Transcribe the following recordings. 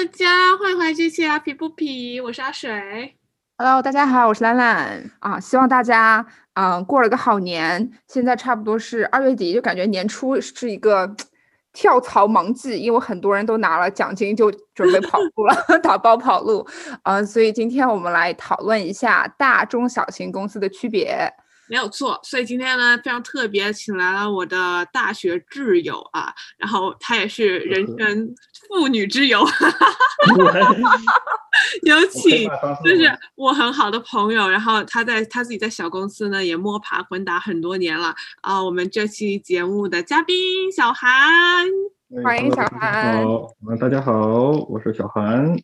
大家欢迎回来这期阿皮不皮，我是阿水。Hello，大家好，我是兰兰啊。希望大家嗯过了个好年。现在差不多是二月底，就感觉年初是一个跳槽忙季，因为很多人都拿了奖金就准备跑路了，打包跑路。嗯，所以今天我们来讨论一下大中小型公司的区别。没有错，所以今天呢非常特别，请来了我的大学挚友啊，然后他也是人生妇女之友，有请就是我很好的朋友，然后他在他自己在小公司呢也摸爬滚打很多年了啊，我们这期节目的嘉宾小韩，欢迎小韩，好，大家好，我是小韩。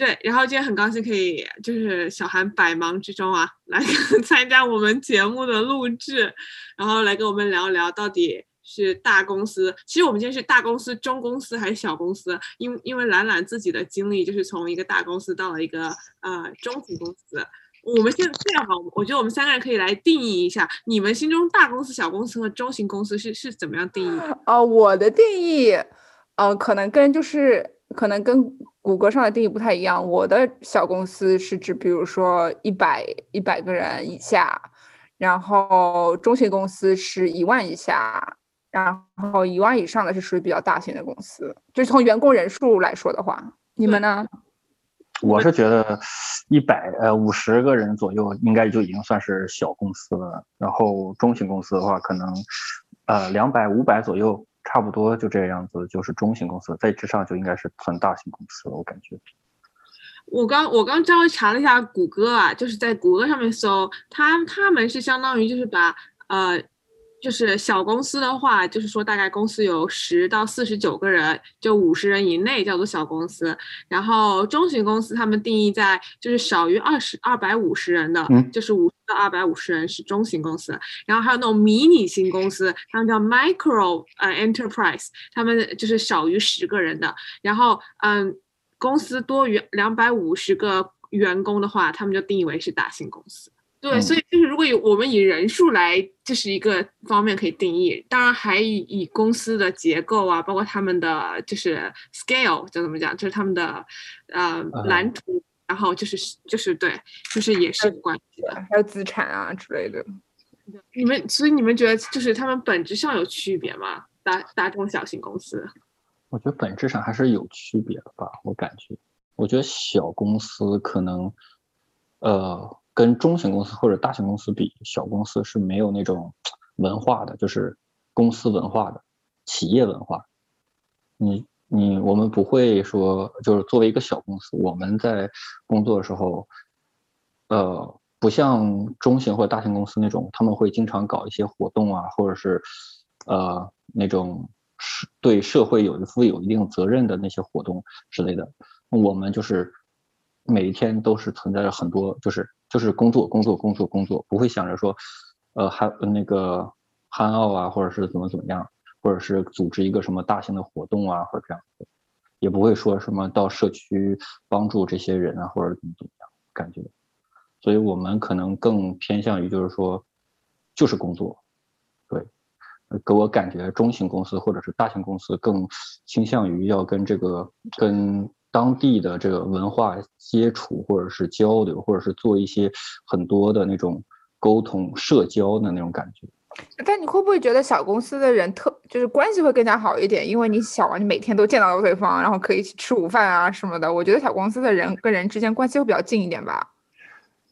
对，然后今天很高兴可以就是小韩百忙之中啊，来 参加我们节目的录制，然后来跟我们聊一聊到底是大公司，其实我们今天是大公司、中公司还是小公司？因因为兰兰自己的经历就是从一个大公司到了一个呃中型公司，我们现在这样吧，我觉得我们三个人可以来定义一下，你们心中大公司、小公司和中型公司是是怎么样定义？哦，我的定义，呃，可能跟就是可能跟。谷歌上的定义不太一样。我的小公司是指，比如说一百一百个人以下，然后中型公司是一万以下，然后一万以上的是属于比较大型的公司。就是从员工人数来说的话，你们呢？我是觉得一百呃五十个人左右应该就已经算是小公司了。然后中型公司的话，可能呃两百五百左右。差不多就这样子，就是中型公司，在之上就应该是算大型公司了。我感觉，我刚我刚稍微查了一下谷歌啊，就是在谷歌上面搜，他他们是相当于就是把呃。就是小公司的话，就是说大概公司有十到四十九个人，就五十人以内叫做小公司。然后中型公司他们定义在就是少于二十二百五十人的，就是五到二百五十人是中型公司。然后还有那种迷你型公司，他们叫 micro 呃 enterprise，他们就是少于十个人的。然后嗯，公司多于两百五十个员工的话，他们就定义为是大型公司。对，所以就是如果有我们以人数来，这是一个方面可以定义。当然还以以公司的结构啊，包括他们的就是 scale，就怎么讲，就是他们的呃蓝图，然后就是就是对，就是也是关系的，还有资产啊之类的。你们所以你们觉得就是他们本质上有区别吗？大大中小型公司？我觉得本质上还是有区别的吧。我感觉，我觉得小公司可能呃。跟中型公司或者大型公司比，小公司是没有那种文化的，就是公司文化的企业文化。你你我们不会说，就是作为一个小公司，我们在工作的时候，呃，不像中型或者大型公司那种，他们会经常搞一些活动啊，或者是呃那种是对社会有一负有一定责任的那些活动之类的。我们就是每一天都是存在着很多，就是。就是工作，工作，工作，工作，不会想着说，呃，还那个憨傲啊，或者是怎么怎么样，或者是组织一个什么大型的活动啊，或者这样子，也不会说什么到社区帮助这些人啊，或者怎么怎么样，感觉，所以我们可能更偏向于就是说，就是工作，对，给我感觉中型公司或者是大型公司更倾向于要跟这个跟。当地的这个文化接触，或者是交流，或者是做一些很多的那种沟通、社交的那种感觉。但你会不会觉得小公司的人特就是关系会更加好一点？因为你小啊，你每天都见到对方，然后可以一起吃午饭啊什么的。我觉得小公司的人跟人之间关系会比较近一点吧。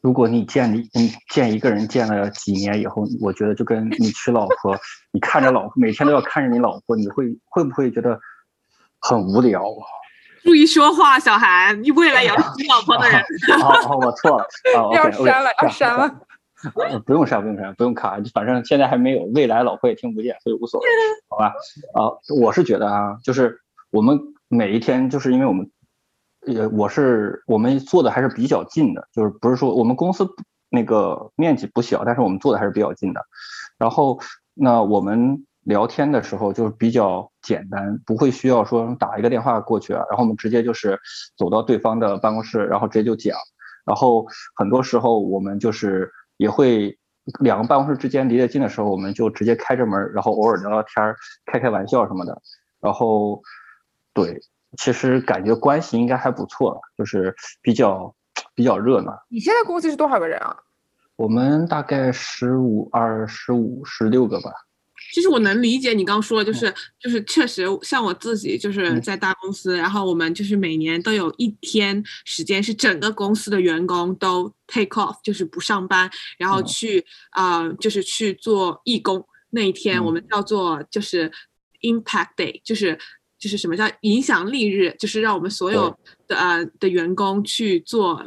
如果你见你你见一个人见了几年以后，我觉得就跟你娶老婆，你看着老婆每天都要看着你老婆，你会会不会觉得很无聊？注意说话，小韩，你未来要娶老婆的人。好，我错了。要删了，要删了。不用删，不用删，不用卡，反正现在还没有，未来老婆也听不见，所以无所谓，好吧？啊，我是觉得啊，就是我们每一天，就是因为我们，呃，我是我们做的还是比较近的，就是不是说我们公司那个面积不小，但是我们做的还是比较近的。然后那我们。聊天的时候就是比较简单，不会需要说打一个电话过去啊，然后我们直接就是走到对方的办公室，然后直接就讲。然后很多时候我们就是也会两个办公室之间离得近的时候，我们就直接开着门，然后偶尔聊聊天开开玩笑什么的。然后对，其实感觉关系应该还不错，就是比较比较热闹。你现在公司是多少个人啊？我们大概十五、二十五、十六个吧。其实我能理解你刚说的，就是就是确实像我自己就是在大公司，然后我们就是每年都有一天时间是整个公司的员工都 take off，就是不上班，然后去啊就是去做义工。那一天我们叫做就是 impact day，就是就是什么叫影响力日，就是让我们所有的呃的员工去做。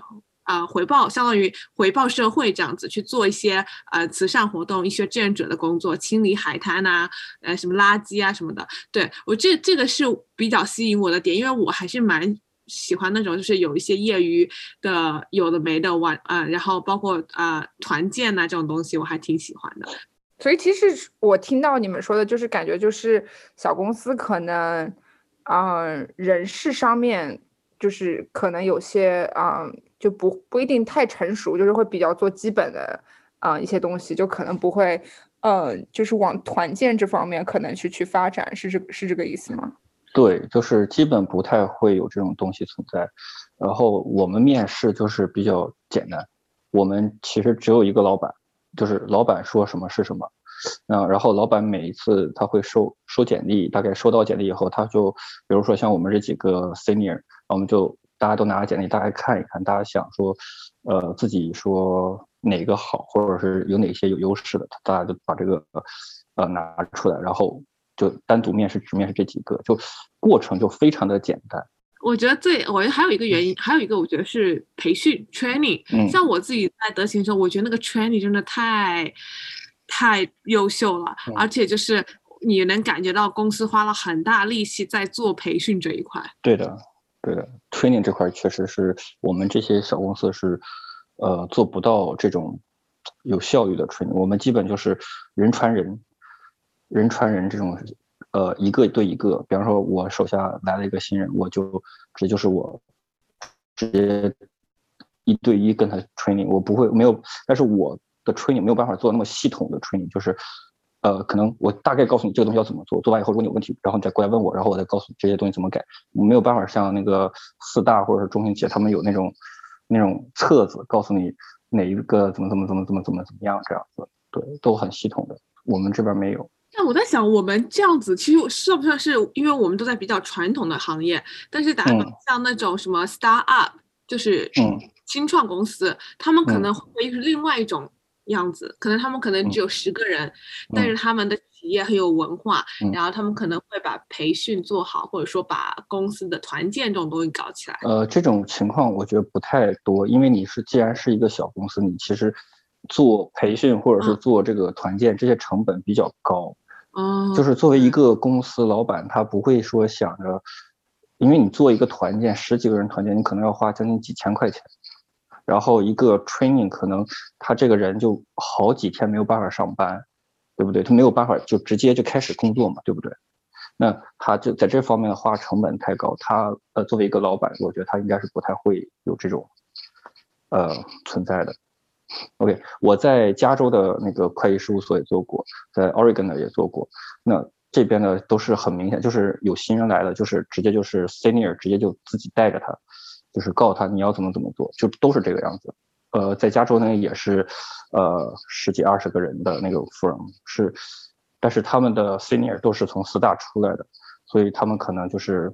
啊，回报相当于回报社会这样子去做一些呃慈善活动，一些志愿者的工作，清理海滩呐，呃什么垃圾啊什么的。对我这这个是比较吸引我的点，因为我还是蛮喜欢那种就是有一些业余的有的没的玩啊，然后包括啊团建呐这种东西，我还挺喜欢的。所以其实我听到你们说的，就是感觉就是小公司可能啊人事上面就是可能有些啊。就不不一定太成熟，就是会比较做基本的啊一些东西，就可能不会，呃，就是往团建这方面可能去去发展，是这是这个意思吗？对，就是基本不太会有这种东西存在。然后我们面试就是比较简单，我们其实只有一个老板，就是老板说什么是什么。嗯，然后老板每一次他会收收简历，大概收到简历以后，他就比如说像我们这几个 senior，我们就。大家都拿着简历，大家看一看，大家想说，呃，自己说哪个好，或者是有哪些有优势的，大家就把这个呃拿出来，然后就单独面试，直面试这几个，就过程就非常的简单。我觉得最，我觉得还有一个原因，还有一个我觉得是培训 training。像我自己在德勤的时候，我觉得那个 training 真的太太优秀了，而且就是你能感觉到公司花了很大力气在做培训这一块。对的。对的，training 这块确实是我们这些小公司是，呃，做不到这种有效率的 training。我们基本就是人传人，人传人这种，呃，一个对一个。比方说，我手下来了一个新人，我就这就是我直接一对一跟他 training，我不会没有，但是我的 training 没有办法做那么系统的 training，就是。呃，可能我大概告诉你这个东西要怎么做，做完以后如果你有问题，然后你再过来问我，然后我再告诉你这些东西怎么改。我没有办法像那个四大或者是中型企业，他们有那种那种册子，告诉你哪一个怎么怎么怎么怎么怎么怎么样这样子，对，都很系统的。我们这边没有。那我在想，我们这样子其实算不算是，因为我们都在比较传统的行业，但是打像那种什么 start up，就是新创公司，他们可能会是另外一种。样子可能他们可能只有十个人，但是他们的企业很有文化，然后他们可能会把培训做好，或者说把公司的团建这种东西搞起来。呃，这种情况我觉得不太多，因为你是既然是一个小公司，你其实做培训或者是做这个团建这些成本比较高。哦，就是作为一个公司老板，他不会说想着，因为你做一个团建，十几个人团建，你可能要花将近几千块钱。然后一个 training 可能他这个人就好几天没有办法上班，对不对？他没有办法就直接就开始工作嘛，对不对？那他就在这方面的话成本太高，他呃作为一个老板，我觉得他应该是不太会有这种呃存在的。OK，我在加州的那个会计事务所也做过，在 Oregon 的也做过。那这边呢都是很明显，就是有新人来了，就是直接就是 senior 直接就自己带着他。就是告诉他你要怎么怎么做，就都是这个样子。呃，在加州那也是，呃，十几二十个人的那个 firm 是，但是他们的 senior 都是从四大出来的，所以他们可能就是，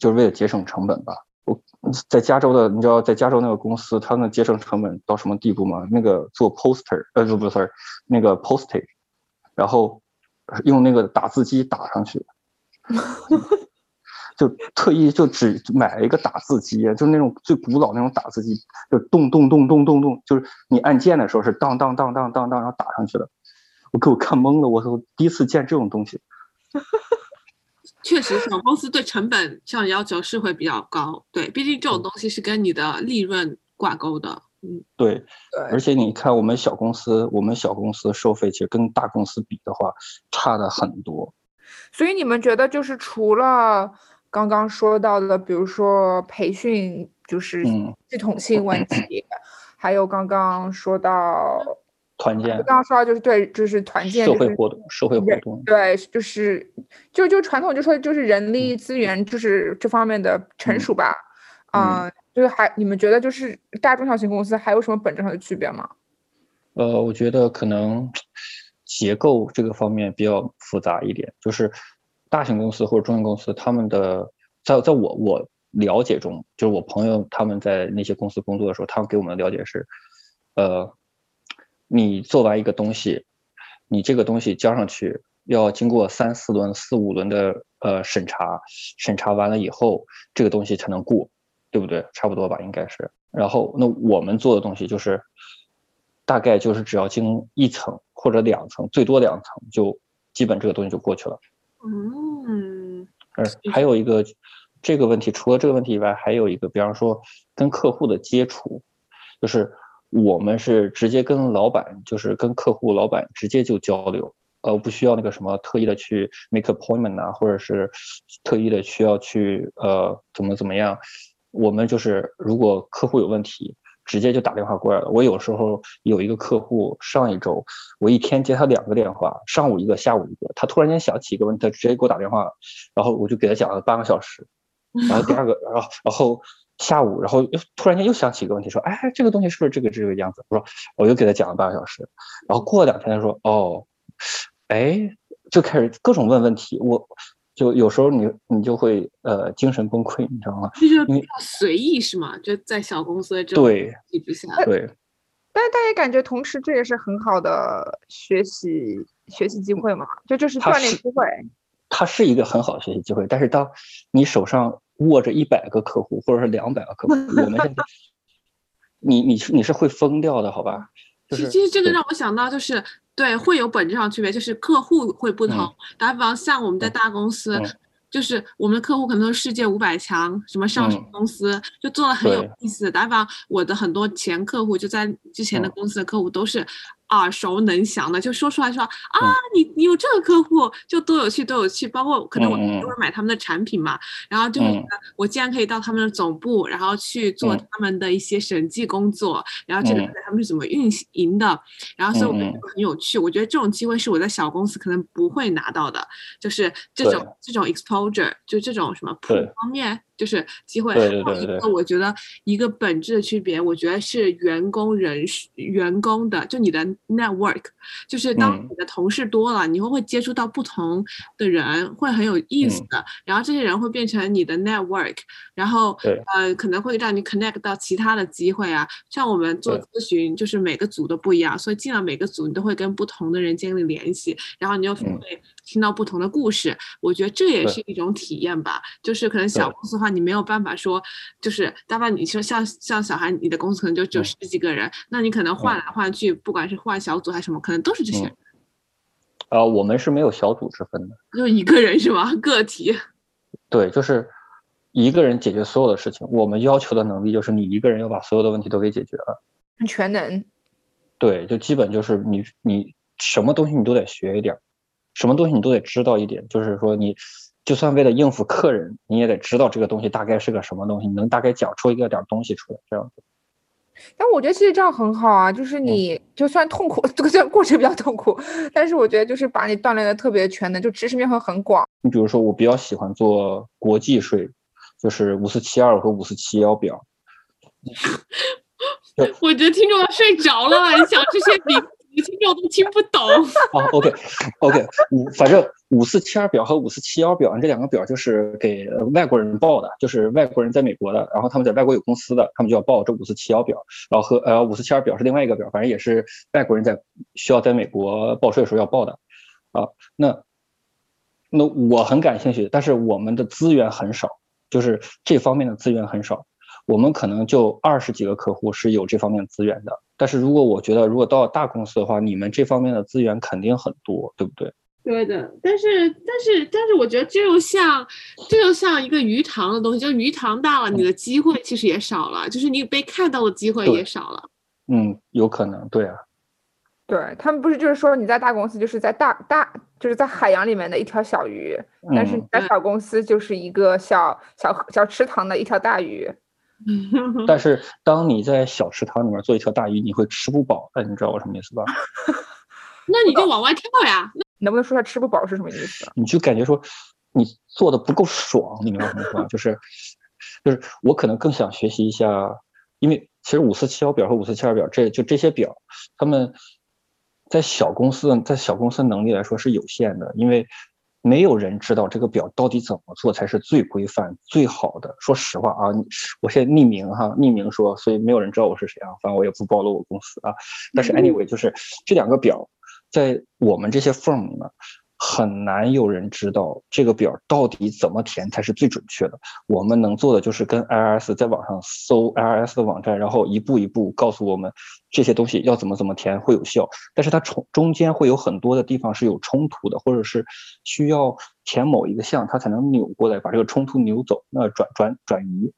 就是为了节省成本吧。我在加州的，你知道在加州那个公司，他们节省成本到什么地步吗？那个做 poster，呃，不不，sorry，那个 postage，然后用那个打字机打上去。就特意就只买了一个打字机，就是那种最古老那种打字机，就咚咚咚咚咚咚，就是你按键的时候是当当当当当当，然后打上去的。我给我看懵了，我说第一次见这种东西。确实，小公司对成本上要求是会比较高，对，毕竟这种东西是跟你的利润挂钩的。嗯，对，而且你看我们小公司，我们小公司收费其实跟大公司比的话差的很多。所以你们觉得就是除了。刚刚说到的，比如说培训，就是系统性问题，还有刚刚说到团建，刚刚说到就是对，就是团建，社会活动，社会活动，对，就是就就传统就说就是人力。资源就是这方面的成熟吧，嗯，就是还你们觉得就是大中小型公司还有什么本质上的区别吗？呃，我觉得可能结构这个方面比较复杂一点，就是大型公司或者中型公司，他们的在在我我了解中，就是我朋友他们在那些公司工作的时候，他们给我们的了解是，呃。你做完一个东西，你这个东西交上去要经过三四轮、四五轮的呃审查，审查完了以后，这个东西才能过，对不对？差不多吧，应该是。然后那我们做的东西就是，大概就是只要经一层或者两层，最多两层，就基本这个东西就过去了。嗯。呃，还有一个这个问题，除了这个问题以外，还有一个，比方说跟客户的接触，就是。我们是直接跟老板，就是跟客户老板直接就交流，呃，不需要那个什么特意的去 make appointment 啊，或者是特意的需要去呃怎么怎么样。我们就是如果客户有问题，直接就打电话过来了。我有时候有一个客户，上一周我一天接他两个电话，上午一个，下午一个。他突然间想起一个问题，他直接给我打电话，然后我就给他讲了半个小时。然后第二个，然后然后。下午，然后又突然间又想起一个问题，说：“哎，这个东西是不是这个这个样子？”我说：“我又给他讲了半个小时。”然后过了两天，他说：“哦，哎，就开始各种问问题。”我就有时候你你就会呃精神崩溃，你知道吗？就是比较随意是吗？就在小公司这种对体制下，对。但是大家感觉同时这也是很好的学习学习机会嘛？就就是锻炼机会。它是一个很好的学习机会，但是当你手上。握着一百个客户，或者是两百个客户，我们现在，你你是你是会疯掉的，好吧？就是其实这个让我想到，就是对会有本质上区别，就是客户会不同。打比方，像我们在大公司。就是我们的客户可能是世界五百强，什么上市公司，就做的很有意思。打比方，我的很多前客户就在之前的公司的客户都是耳熟能详的，就说出来说啊，你你有这个客户就多有趣多有趣。包括可能我都会买他们的产品嘛，然后就觉得我既然可以到他们的总部，然后去做他们的一些审计工作，然后这个他们是怎么运营的，然后所以我觉得很有趣。我觉得这种机会是我在小公司可能不会拿到的，就是这种这种 exposure，。就这种什么普方面。就是机会，还有一个我觉得一个本质的区别，我觉得是员工人员工的，就你的 network，就是当你的同事多了，你会会接触到不同的人，会很有意思的。然后这些人会变成你的 network，然后呃可能会让你 connect 到其他的机会啊。像我们做咨询，就是每个组都不一样，所以进了每个组，你都会跟不同的人建立联系，然后你又会听到不同的故事。我觉得这也是一种体验吧，就是可能小公司的话。你没有办法说，就是大半你说像像小孩，你的公司可能就只有十几个人，那你可能换来换去，不管是换小组还是什么，可能都是这些人。啊，我们是没有小组之分的，就一个人是吗？个体？对，就是一个人解决所有的事情。我们要求的能力就是你一个人要把所有的问题都给解决了，全能。对，就基本就是你你什么东西你都得学一点，什么东西你都得知道一点，就是说你。就算为了应付客人，你也得知道这个东西大概是个什么东西，你能大概讲出一个点东西出来，这样子。但我觉得其实这样很好啊，就是你就算痛苦，这个这过程比较痛苦，但是我觉得就是把你锻炼的特别全能，就知识面会很广。你比如说，我比较喜欢做国际税，就是五四七二和五四七幺表。我觉得听众要睡着了，你想这些名。听众都听不懂啊。OK，OK，五反正五四七二表和五四七幺表这两个表就是给外国人报的，就是外国人在美国的，然后他们在外国有公司的，他们就要报这五四七幺表。然后和呃五四七二表是另外一个表，反正也是外国人在需要在美国报税的时候要报的啊。那那我很感兴趣，但是我们的资源很少，就是这方面的资源很少。我们可能就二十几个客户是有这方面资源的，但是如果我觉得如果到大公司的话，你们这方面的资源肯定很多，对不对？对的，但是但是但是，我觉得这又像这就像一个鱼塘的东西，就鱼塘大了，你的机会其实也少了，就是你被看到的机会也少了。嗯，有可能，对啊。对他们不是就是说你在大公司就是在大大就是在海洋里面的一条小鱼，但是在小公司就是一个小小小池塘的一条大鱼。但是当你在小池塘里面做一条大鱼，你会吃不饱的，你知道我什么意思吧？那你就往外跳呀！能不能说下吃不饱是什么意思？你就感觉说你做的不够爽，你明白什么意思吗？就是就是我可能更想学习一下，因为其实五四七幺表和五四七二表这就这些表，他们在小公司在小公司能力来说是有限的，因为。没有人知道这个表到底怎么做才是最规范、最好的。说实话啊，我现在匿名哈，匿名说，所以没有人知道我是谁啊，反正我也不暴露我公司啊。但是 anyway，就是这两个表在我们这些 firm 里面。很难有人知道这个表到底怎么填才是最准确的。我们能做的就是跟 IRS 在网上搜 IRS 的网站，然后一步一步告诉我们这些东西要怎么怎么填会有效。但是它中中间会有很多的地方是有冲突的，或者是需要填某一个项，它才能扭过来把这个冲突扭走，那转转转移。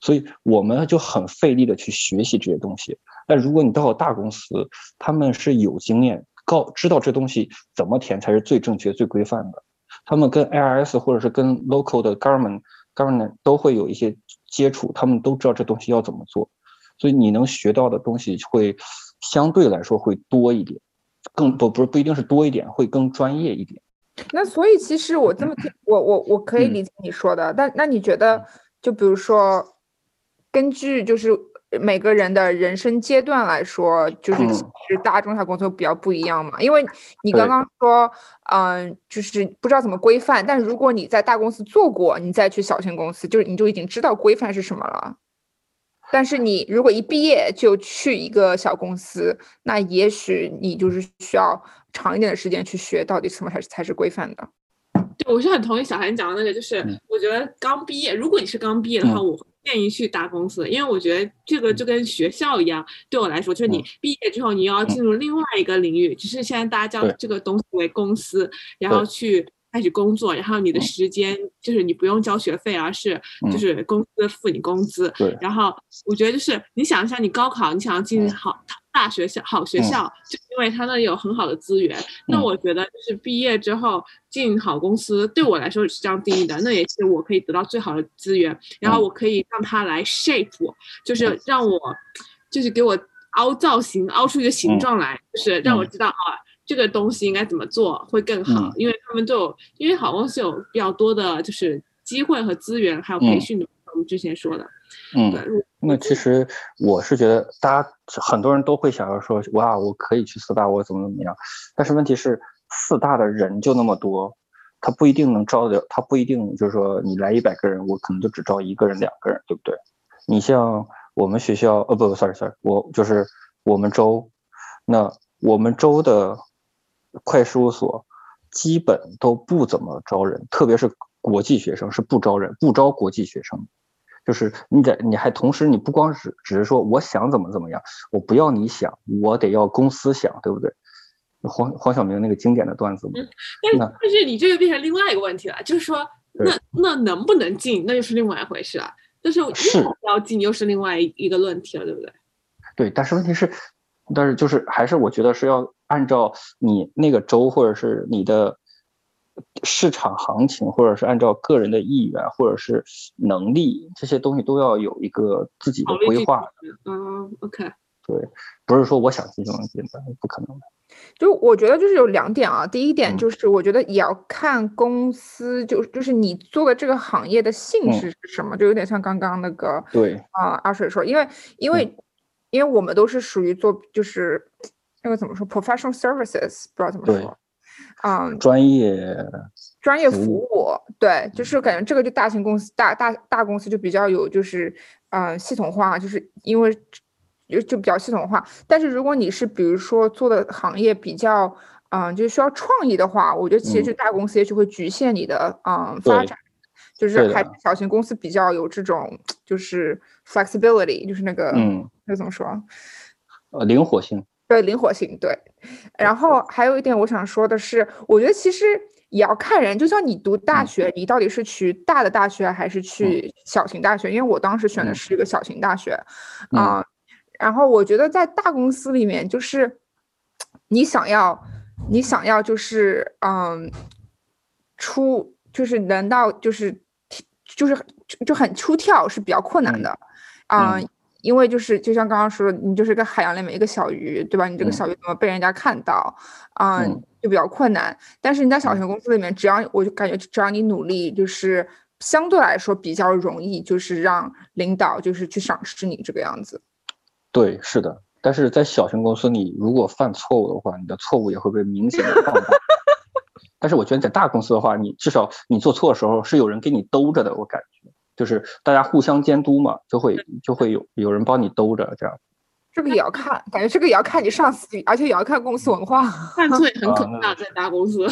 所以我们就很费力的去学习这些东西。但如果你到了大公司，他们是有经验。告知道这东西怎么填才是最正确、最规范的。他们跟 IRS 或者是跟 local 的 government government 都会有一些接触，他们都知道这东西要怎么做，所以你能学到的东西会相对来说会多一点，更不不是不一定是多一点，会更专业一点。那所以其实我这么听，我我我可以理解你说的，但那你觉得，就比如说，根据就是。每个人的人生阶段来说，就是其实大中小公司比较不一样嘛。因为你刚刚说，嗯，就是不知道怎么规范。但如果你在大公司做过，你再去小型公司，就是你就已经知道规范是什么了。但是你如果一毕业就去一个小公司，那也许你就是需要长一点的时间去学到底什么才是才是规范的。对，我是很同意小韩讲的那个，就是我觉得刚毕业，如果你是刚毕业的话，我。建议去大公司，因为我觉得这个就跟学校一样，对我来说，就是你毕业之后你要进入另外一个领域，只是现在大家叫这个东西为公司，然后去开始工作，然后你的时间就是你不用交学费，而是就是公司付你工资。然后我觉得就是你想一下，你高考你想要进好。大学校好学校，就因为他那里有很好的资源。那我觉得就是毕业之后进好公司，对我来说是这样定义的。那也是我可以得到最好的资源，然后我可以让他来 shape 我，就是让我，就是给我凹造型，凹出一个形状来，就是让我知道啊，这个东西应该怎么做会更好。因为他们就因为好公司有比较多的就是机会和资源，还有培训的，我们之前说的。嗯，那其实我是觉得，大家很多人都会想要说，哇，我可以去四大，我怎么怎么样？但是问题是，四大的人就那么多，他不一定能招得了，他不一定就是说，你来一百个人，我可能就只招一个人、两个人，对不对？你像我们学校，呃，不不，sorry sorry，我就是我们州，那我们州的会计事务所基本都不怎么招人，特别是国际学生是不招人，不招国际学生。就是你得，你还同时，你不光是只是说我想怎么怎么样，我不要你想，我得要公司想，对不对？黄黄晓明那个经典的段子嘛。但是但是你这个变成另外一个问题了，就是说，那那能不能进，那就是另外一回事了。但是要不要进，又是另外一个论题了，对不对？对，但是问题是，但是就是还是我觉得是要按照你那个州或者是你的。市场行情，或者是按照个人的意愿，或者是能力，这些东西都要有一个自己的规划。嗯，OK。对，不是说我想进就能进的，不可能的。就我觉得就是有两点啊，第一点就是我觉得也要看公司，就就是你做的这个行业的性质是什么，就有点像刚刚那个对啊阿水说，因为因为因为我们都是属于做就是那个怎么说 professional services，不知道怎么说。嗯，专业专业服务，对，就是感觉这个就大型公司、大大大公司就比较有，就是嗯系统化，就是因为就就比较系统化。但是如果你是比如说做的行业比较嗯，就需要创意的话，我觉得其实大公司也许会局限你的嗯发展，就是还是小型公司比较有这种就是 flexibility，就是那个嗯，那怎么说？呃，灵活性。对灵活性，对。然后还有一点我想说的是，我觉得其实也要看人，就像你读大学，你到底是去大的大学还是去小型大学？因为我当时选的是一个小型大学，啊。然后我觉得在大公司里面，就是你想要，你想要就是嗯，出就是能到就是就是就很出跳是比较困难的。啊、嗯因为就是就像刚刚说的，你就是个海洋里面一个小鱼，对吧？你这个嗯小鱼怎么被人家看到啊、嗯就比较困难。但是你在小嗯型公司里面，只要我就感觉只要你努力，就是相对来说比较容易，就是让领导就是去赏识你这个样子。对，是的。但是在小型公司，你如果犯错误的话，你的错误也会被明显的放大。但是我觉得在大公司的话，你至少你做错的时候是有人给你兜着的，我感觉就是大家互相监督嘛，就会就会有有人帮你兜着这样。这个也要看，感觉这个也要看你上司，而且也要看公司文化。犯错也很可啊那怕，在大公司，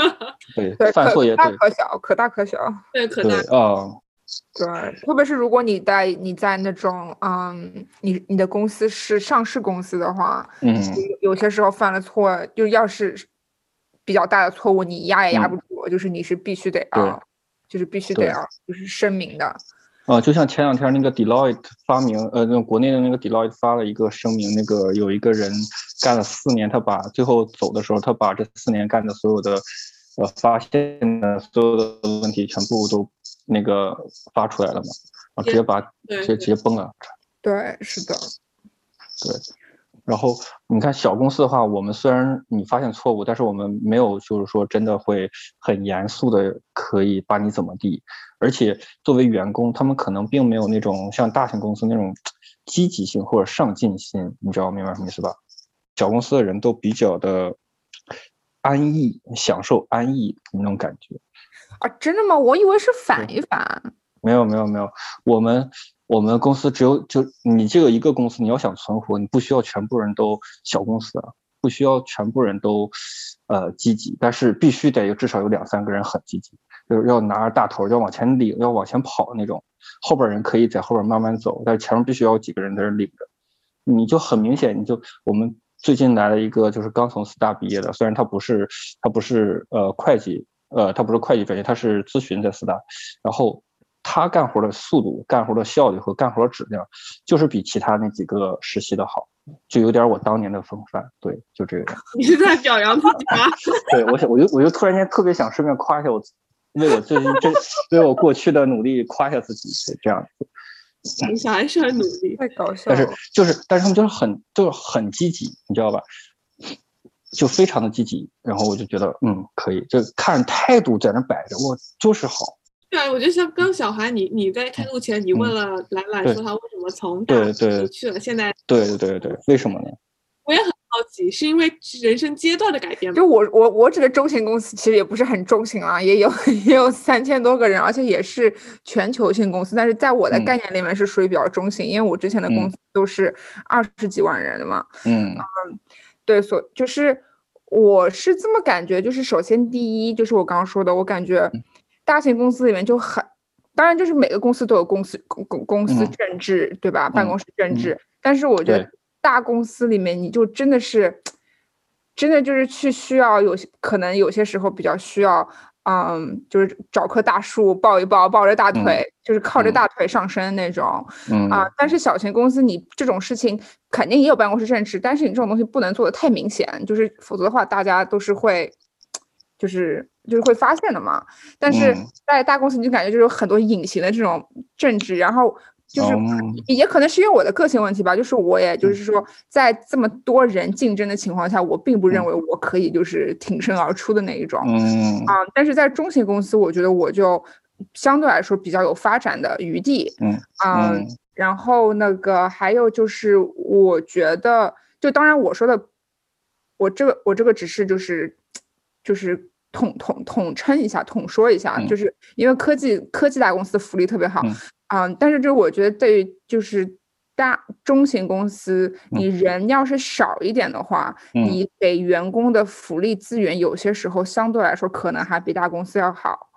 对，犯错也大可小，可大可小。对，可对大啊，对，特别是如果你在你在那种嗯，你你的公司是上市公司的话，嗯有有些时候犯了错，就要是比较大的错误，你压也压嗯不住，就是你是必须得对要，就是必须得要就是声明的。啊，就像前两天那个 Deloitte 发明，呃，那个国内的那个 Deloitte 发了一个声明，那个有一个人干了四年，他把最后走的时候，他把这四年干的所有的，呃，发现的所有的问题全部都那个发出来了嘛，啊直接把对直接直接崩了。对，是的，然后你看小公司的话，我们虽然你发现错误，但是我们没有就是说真的会很严肃的可以把你怎么地，而且作为员工，他们可能并没有那种像大型公司那种积极性或者上进心，你知道明白什么意思吧？小公司的人都比较的安逸，享受安逸那种感觉。啊，真的吗？我以为是反一反。没有没有没有，我们我们公司只有就你这个一个公司，你要想存活，你不需要全部人都小公司啊，不需要全部人都呃积极，但是必须得有至少有两三个人很积极，就是要拿着大头要往前领，要往前跑那种，后边人可以在后边慢慢走，但是前面必须要有几个人在这领着，你就很明显，你就我们最近来了一个就是刚从四大毕业的，虽然他不是他不是呃会计，呃他不是会计专业，他是咨询在四大，然后。他干活的速度、干活的效率和干活质量，就是比其他那几个实习的好，就有点我当年的风范。对，就这个样。你是在表扬自己吗？对，我想，我就我就突然间特别想顺便夸一下我，为我最近这 为我过去的努力夸一下自己，对，这样子。你想还是很努力，太搞笑但是。就是，但是他们就是很就是很积极，你知道吧？就非常的积极，然后我就觉得，嗯，可以，就看态度在那摆着，我就是好。对啊，我觉得像刚小孩，你你在开录前，你问了兰兰说他为什么从大对去了，现在对对对对，为什么呢？我也很好奇，是因为人生阶段的改变吗？就我我我指的中型公司其实也不是很中型啊，也有 也有三千多个人，而且也是全球性公司，但是在我的嗯概念里面是属于比较中型，因为我之前的公嗯司都是二十几万人的嘛。嗯对，所就是我是这么感觉，就是首先第一就是我刚刚说的，我感觉嗯大型公司里面就很，当然就是每个公司都有公司公公公司嗯政治，对吧？办嗯公室政嗯治，但是我觉得大公司里面你就真的是，真的就是去需要有些可能有些时候比较需要。嗯，就是找棵大树抱一抱，抱着大嗯腿，就是靠着嗯大腿上升那种。嗯啊，但是小型公司你这种事情肯定也有办公室政治，但是你这种东西不能做的太明显，就是否则的话大家都是会，就是就是会发现的嘛。但是嗯在大公司你就感觉就是有很多隐形的这种政治，然后就是嗯也也可能是因为我的个性问题吧，就是我也就是说在这么多人竞争的情况下，我并不认嗯为我可以就是挺身而出的那一种。嗯啊，但是在中型公司，我觉得我就相对来说比较有发展的余地。嗯啊嗯然后那个还有就是，我觉得就当然我说的，我这个我这个只是就是就是统统统称一下，统说一下，嗯。就是因为科技科技大公司的福利特别好，嗯。啊、但是就是我觉得对于就是大中型公司，你人要是少一点的话，嗯。你给员工的福利资源有些时候相对来说可能还比大公司要好。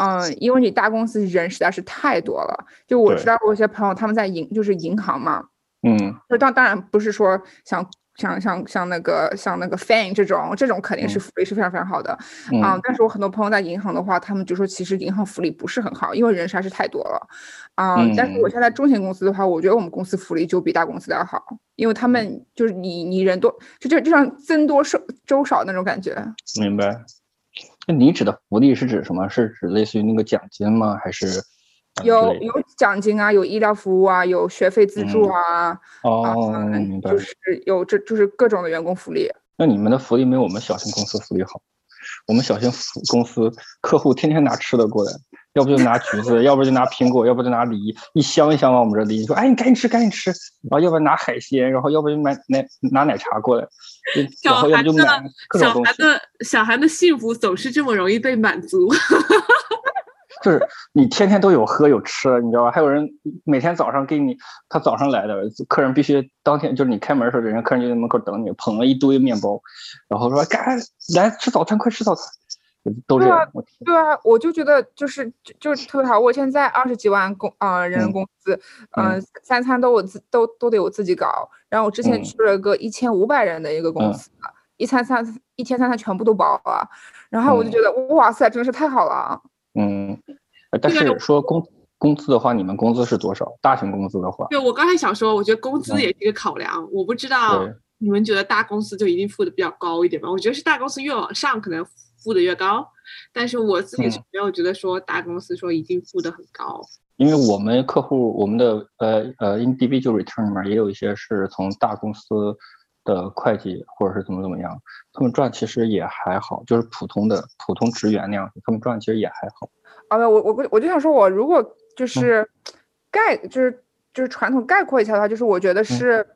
嗯，因为你大公司人实在是太多了。就我知道我有些朋友他们在银就是银行嘛，嗯。就当当然不是说像像像像那个像那个 Fan 这种这种肯定是嗯福利是非常非常好的啊、嗯但是我很多朋友在银行的话，他们就说其实银行福利不是很好，因为人实在是太多了啊、但是我嗯现在中型公司的话，我觉得我们公司福利就比大公司的要好，因为他们就是你你人多，就就就像僧多粥粥少那种感觉。明白。那你指的福利是指什么？是指类似于那个奖金吗？还是有有奖金啊，有医疗服务啊，有学费资助啊，哦，明白，就是有这就是各种的员工福利。那你们的福利没有我们小型公司福利好。我们小型公司客户天天拿吃的过来，要不就拿橘子，要不就拿苹果，要不就拿梨，一箱一箱往我们这拎。说，哎，你赶紧吃，赶紧吃。然后要不然拿海鲜，然后要不就买奶拿奶茶过来，然后要不就买各种东西。小孩的小孩的幸福总是这么容易被满足。就是你天天都有喝有吃，你知道吧？还有人每天早上给你，他早上来的客人必须当天就是你开门的时候，人家客人就在门口等你，捧了一堆面包，然后说：“赶来吃早餐，快吃早餐。”都这样。对啊，我就觉得就是就是特别好。我现在二十几万工啊人工资，嗯，三餐都我自都都得我自己搞。然后我之前去了个一千五百人的一个公司，一餐三一天三餐全部都包了。然后我就觉得哇塞，真的是太好了。嗯，但是说工工资的话，你们工资是多少？大型公司的话，对我刚才想说，我觉得工资也是一个考量。我不知道你们觉得大公司就一定付的比较高一点吗？我觉得是大公司越往上，可能付的越高。但是我自己是没有觉得说大公司说一定付的很高。因为我们客户，我们的呃呃 individual return 里面也有一些是从大公司的会计或者是怎么怎么样，他们赚其实也还好，就是普通的普通职员那样，他们赚其实也还好。啊，我我我就想说，我如果就是概就是就是传统概括一下的话，就是我觉得是，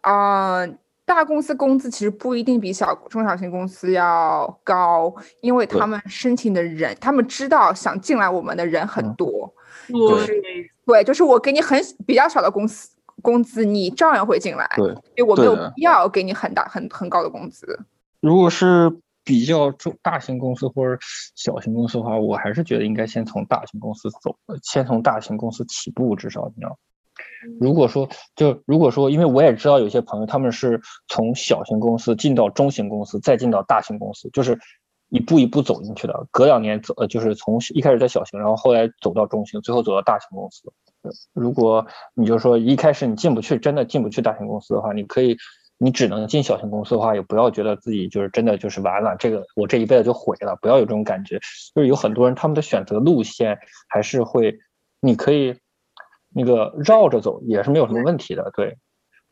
啊，大公司工资其实不一定比小中小型公司要高，因为他们申请的人，他们知道想进来我们的人很多，就是对，就是我给你很比较少的公司工资，你照样会进来，对，因为我没有必要给你很大很很高的工资。如果是。比较中大型公司或者小型公司的话，我还是觉得应该先从大型公司走，先从大型公司起步，至少你知道。如果说就如果说，因为我也知道有些朋友他们是从小型公司进到中型公司，再进到大型公司，就是一步一步走进去的。隔两年走，呃，就是从一开始在小型，然后后来走到中型，最后走到大型公司。如果你就说一开始你进不去，真的进不去大型公司的话，你可以。你只能进小型公司的话，也不要觉得自己就是真的就是完了，这个我这一辈子就毁了，不要有这种感觉。就是有很多人他们的选择路线还是会，你可以那个绕着走也是没有什么问题的。对，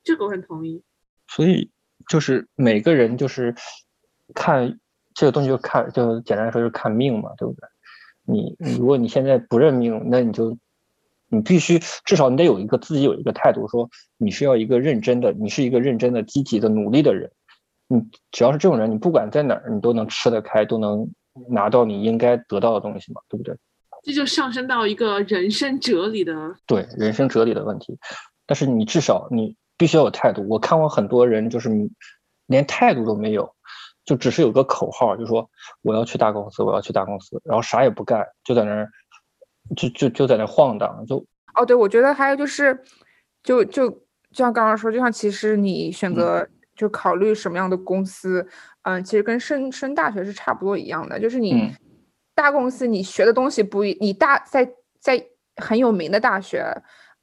这个我很同意。所以就是每个人就是看这个东西就看就简单来说就是看命嘛，对不对？你如果你现在不认命，那你就。你必须至少你得有一个自己有一个态度，说你是要一个认真的，你是一个认真的、积极的、努力的人。你只要是这种人，你不管在哪儿，你都能吃得开，都能拿到你应该得到的东西嘛，对不对？这就上升到一个人生哲理的对人生哲理的问题。但是你至少你必须要有态度。我看过很多人就是连态度都没有，就只是有个口号，就说我要去大公司，我要去大公司，然后啥也不干，就在那儿。就就就在那晃荡，就哦，对，我觉得还有就是，就就就像刚刚说，就像其实你选择就考虑什么样的公司，嗯，其实跟升升大学是差不多一样的，就是你大公司你学的东西不一，你大在在很有名的大学，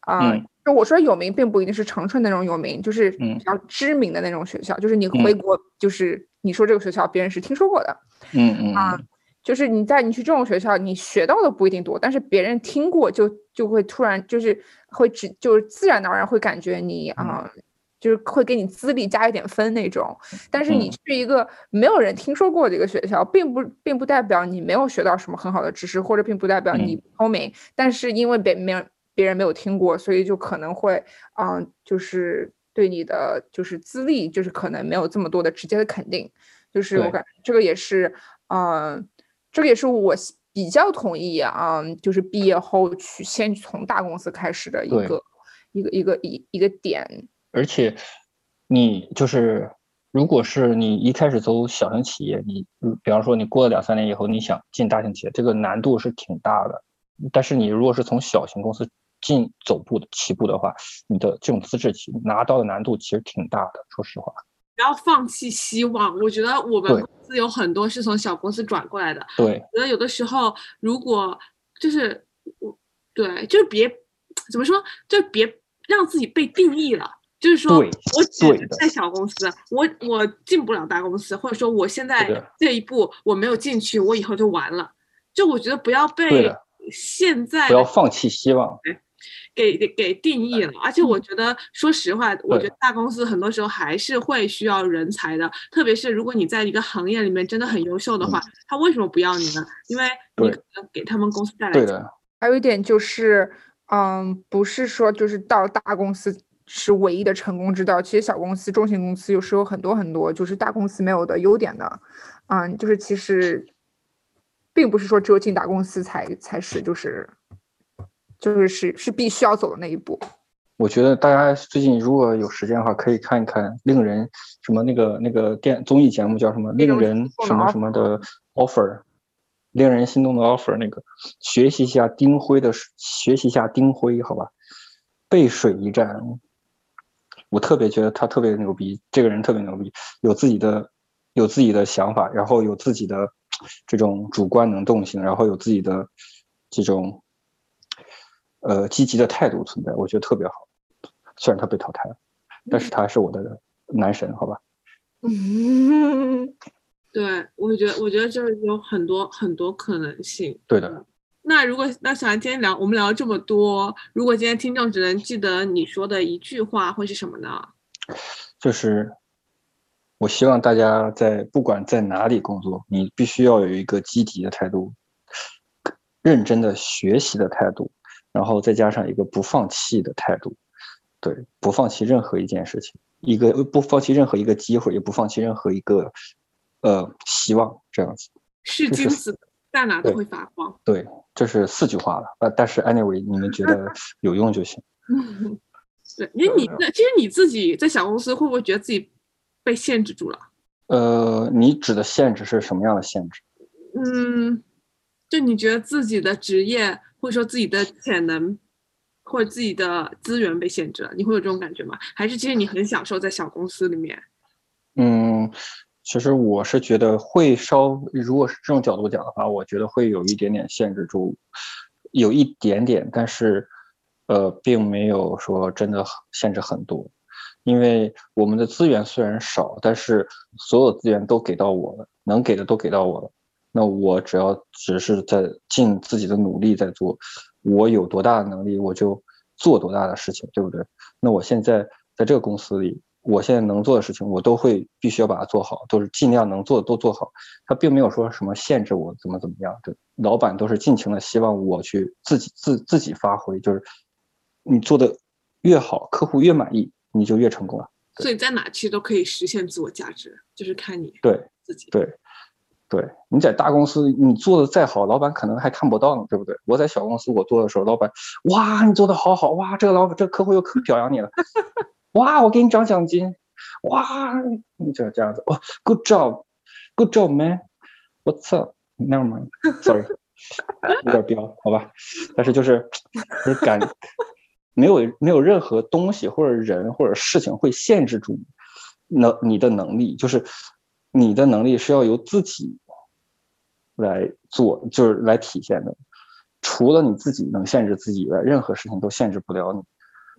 啊，就我说有名并不一定是长春那种有名，就是比较知名的那种学校，就是你回国就是你说这个学校别人是听说过的，嗯嗯啊。就是你在你去这种学校，你学到的不一定多，但是别人听过就就会突然就是会只就是自然而然会感觉你啊，就是会给你资历加一点分那种。但是你去一个没有人听说过的一个学校，并不并不代表你没有学到什么很好的知识，或者并不代表你聪明。但是因为别没有别人没有听过，所以就可能会嗯，就是对你的就是资历就是可能没有这么多的直接的肯定。就是我感这个也是嗯。这个也是我比较同意啊，就是毕业后去先从大公司开始的一个一个一个一一个点。而且，你就是如果是你一开始走小型企业，你比方说你过了两三年以后，你想进大型企业，这个难度是挺大的。但是你如果是从小型公司进走步的起步的话，你的这种资质起拿到的难度其实挺大的。说实话。不要放弃希望。我觉得我们有很多是从小公司转过来的。对，觉得有的时候如果就是我，对，就是别怎么说，就别让自己被定义了。就是说我只在小公司，我我进不了大公司，或者说我现在这一步我没有进去，我以后就完了。就我觉得不要被现在不要放弃希望。给给给定义了，而且我嗯。觉得，说实话，我觉得大公司很多时候还是会需要人才的，特别是如果你在一个行业里面真的很优秀的话，他为什么不要你呢？因为你可能给他们公司带来价对的，还有一点就是，嗯，不是说就是到大公司是唯一的成功之道，其实小公司、中型公司有时候很多很多就是大公司没有的优点的，嗯，就是其实并不是说只有进大公司才才是就是就是是是必须要走的那一步。我觉得大家最近如果有时间的话，可以看一看《令人》什么那个那个电综艺节目叫什么《令令人什么什么的 offer》，令人心动的 offer 那个，学习一下丁辉的，学习一下丁辉，好吧，背水一战。我特别觉得他特别牛逼，这个人特别牛逼，有自己的有自己的想法，然后有自己的这种主观能动性，然后有自己的这种呃积极的态度存在，我觉得特别好。虽然他被淘汰了，但是他是我的男神，好吧？嗯，对，我觉得我觉得就是有很多很多可能性。对的，那如果那小韩今天聊我们聊了这么多，如果今天听众只能记得你说的一句话，会是什么呢？就是我希望大家在不管在哪里工作，你必须要有一个积极的态度，认真的学习的态度，然后再加上一个不放弃的态度，对，不放弃任何一件事情，一个不放弃任何一个机会，也不放弃任何一个呃希望，这样子。是金子在哪都对会发光。对，这是四句话了，呃，但是 anyway，你们觉得 有用就行。嗯 对，因为你那其实你自己在小公司会不会觉得自己被限制住了？呃，你指的限制是什么样的限制？嗯，就你觉得自己的职业或者说自己的潜能或者自己的资源被限制了，你会有这种感觉吗？还是其实你很享受在小公司里面？嗯，其实我是觉得会稍，如果是这种角度讲的话，我觉得会有一点点限制住，有一点点，但是呃，并没有说真的限制很多，因为我们的资源虽然少，但是所有资源都给到我了，能给的都给到我了，那我只要只是在尽自己的努力在做，我有多大的能力，我就做多大的事情，对不对？那我现在在这个公司里，我现在能做的事情，我都会必须要把它做好，都是尽量能做的都做好。他并没有说什么限制我怎么怎么样，对，老板都是尽情的希望我去自己自自己发挥，就是你做的越好，客户越满意，你就越成功了。所以在哪其实都可以实现自我价值，就是看你对自己。对对，你在大公司你做的再好，老板可能还看不到呢，对不对？我在小公司我做的时候，老板哇你做的好好，哇这个老板这个客户又可表扬你了，哇我给你涨奖金，哇你这这样子，哦 good job，good job man，what's up？Never mind，sorry，有点彪，好吧，但是就是就是感没有没有任何东西或者人或者事情会限制住你能你的能力，就是你的能力是要由自己来做，就是来体现的。除了你自己能限制自己以外，任何事情都限制不了你。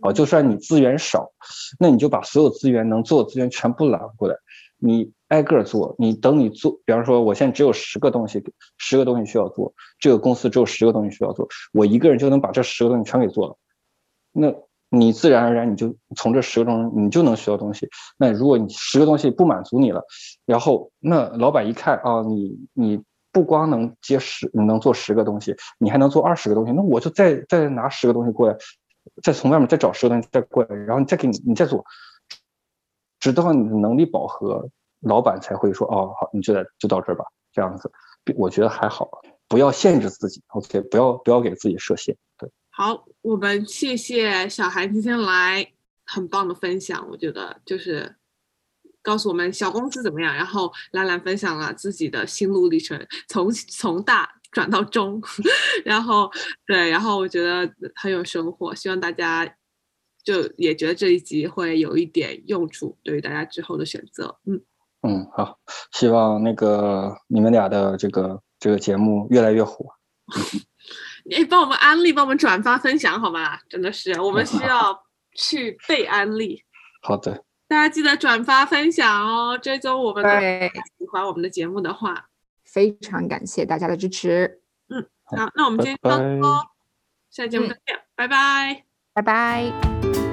啊，就算你资源少，那你就把所有资源能做的资源全部揽过来，你挨个儿做。你等你做，比方说我现在只有十个东西，十个东西需要做，这个公司只有十个东西需要做，我一个人就能把这十个东西全给做了。那你自然而然你就从这十个中你就能学到东西。那如果你十个东西不满足你了，然后那老板一看啊，你你不光能接十，你能做十个东西，你还能做二十个东西，那我就再再拿十个东西过来，再从外面再找十个东西再过来，然后你再给你你再做，直到你的能力饱和，老板才会说哦好，你就在就到这儿吧，这样子，我觉得还好，不要限制自己，OK，不要不要给自己设限，对。好，我们谢谢小韩今天来很棒的分享，我觉得就是告诉我们小公司怎么样，然后兰兰分享了自己的心路历程，从从大转到中，然后对，然后我觉得很有收获，希望大家就也觉得这一集会有一点用处，对于大家之后的选择，嗯，嗯，好，希望那个你们俩的这个这个节目越来越火。你帮我们安利，帮我们转发分享好吗？真的是，我们需要去被安利。好的，大家记得转发分享哦，追踪我们的。对，喜欢我们的节目的话，非常感谢大家的支持。嗯，好，那我们今天到这，下期节目再见，拜拜，拜拜。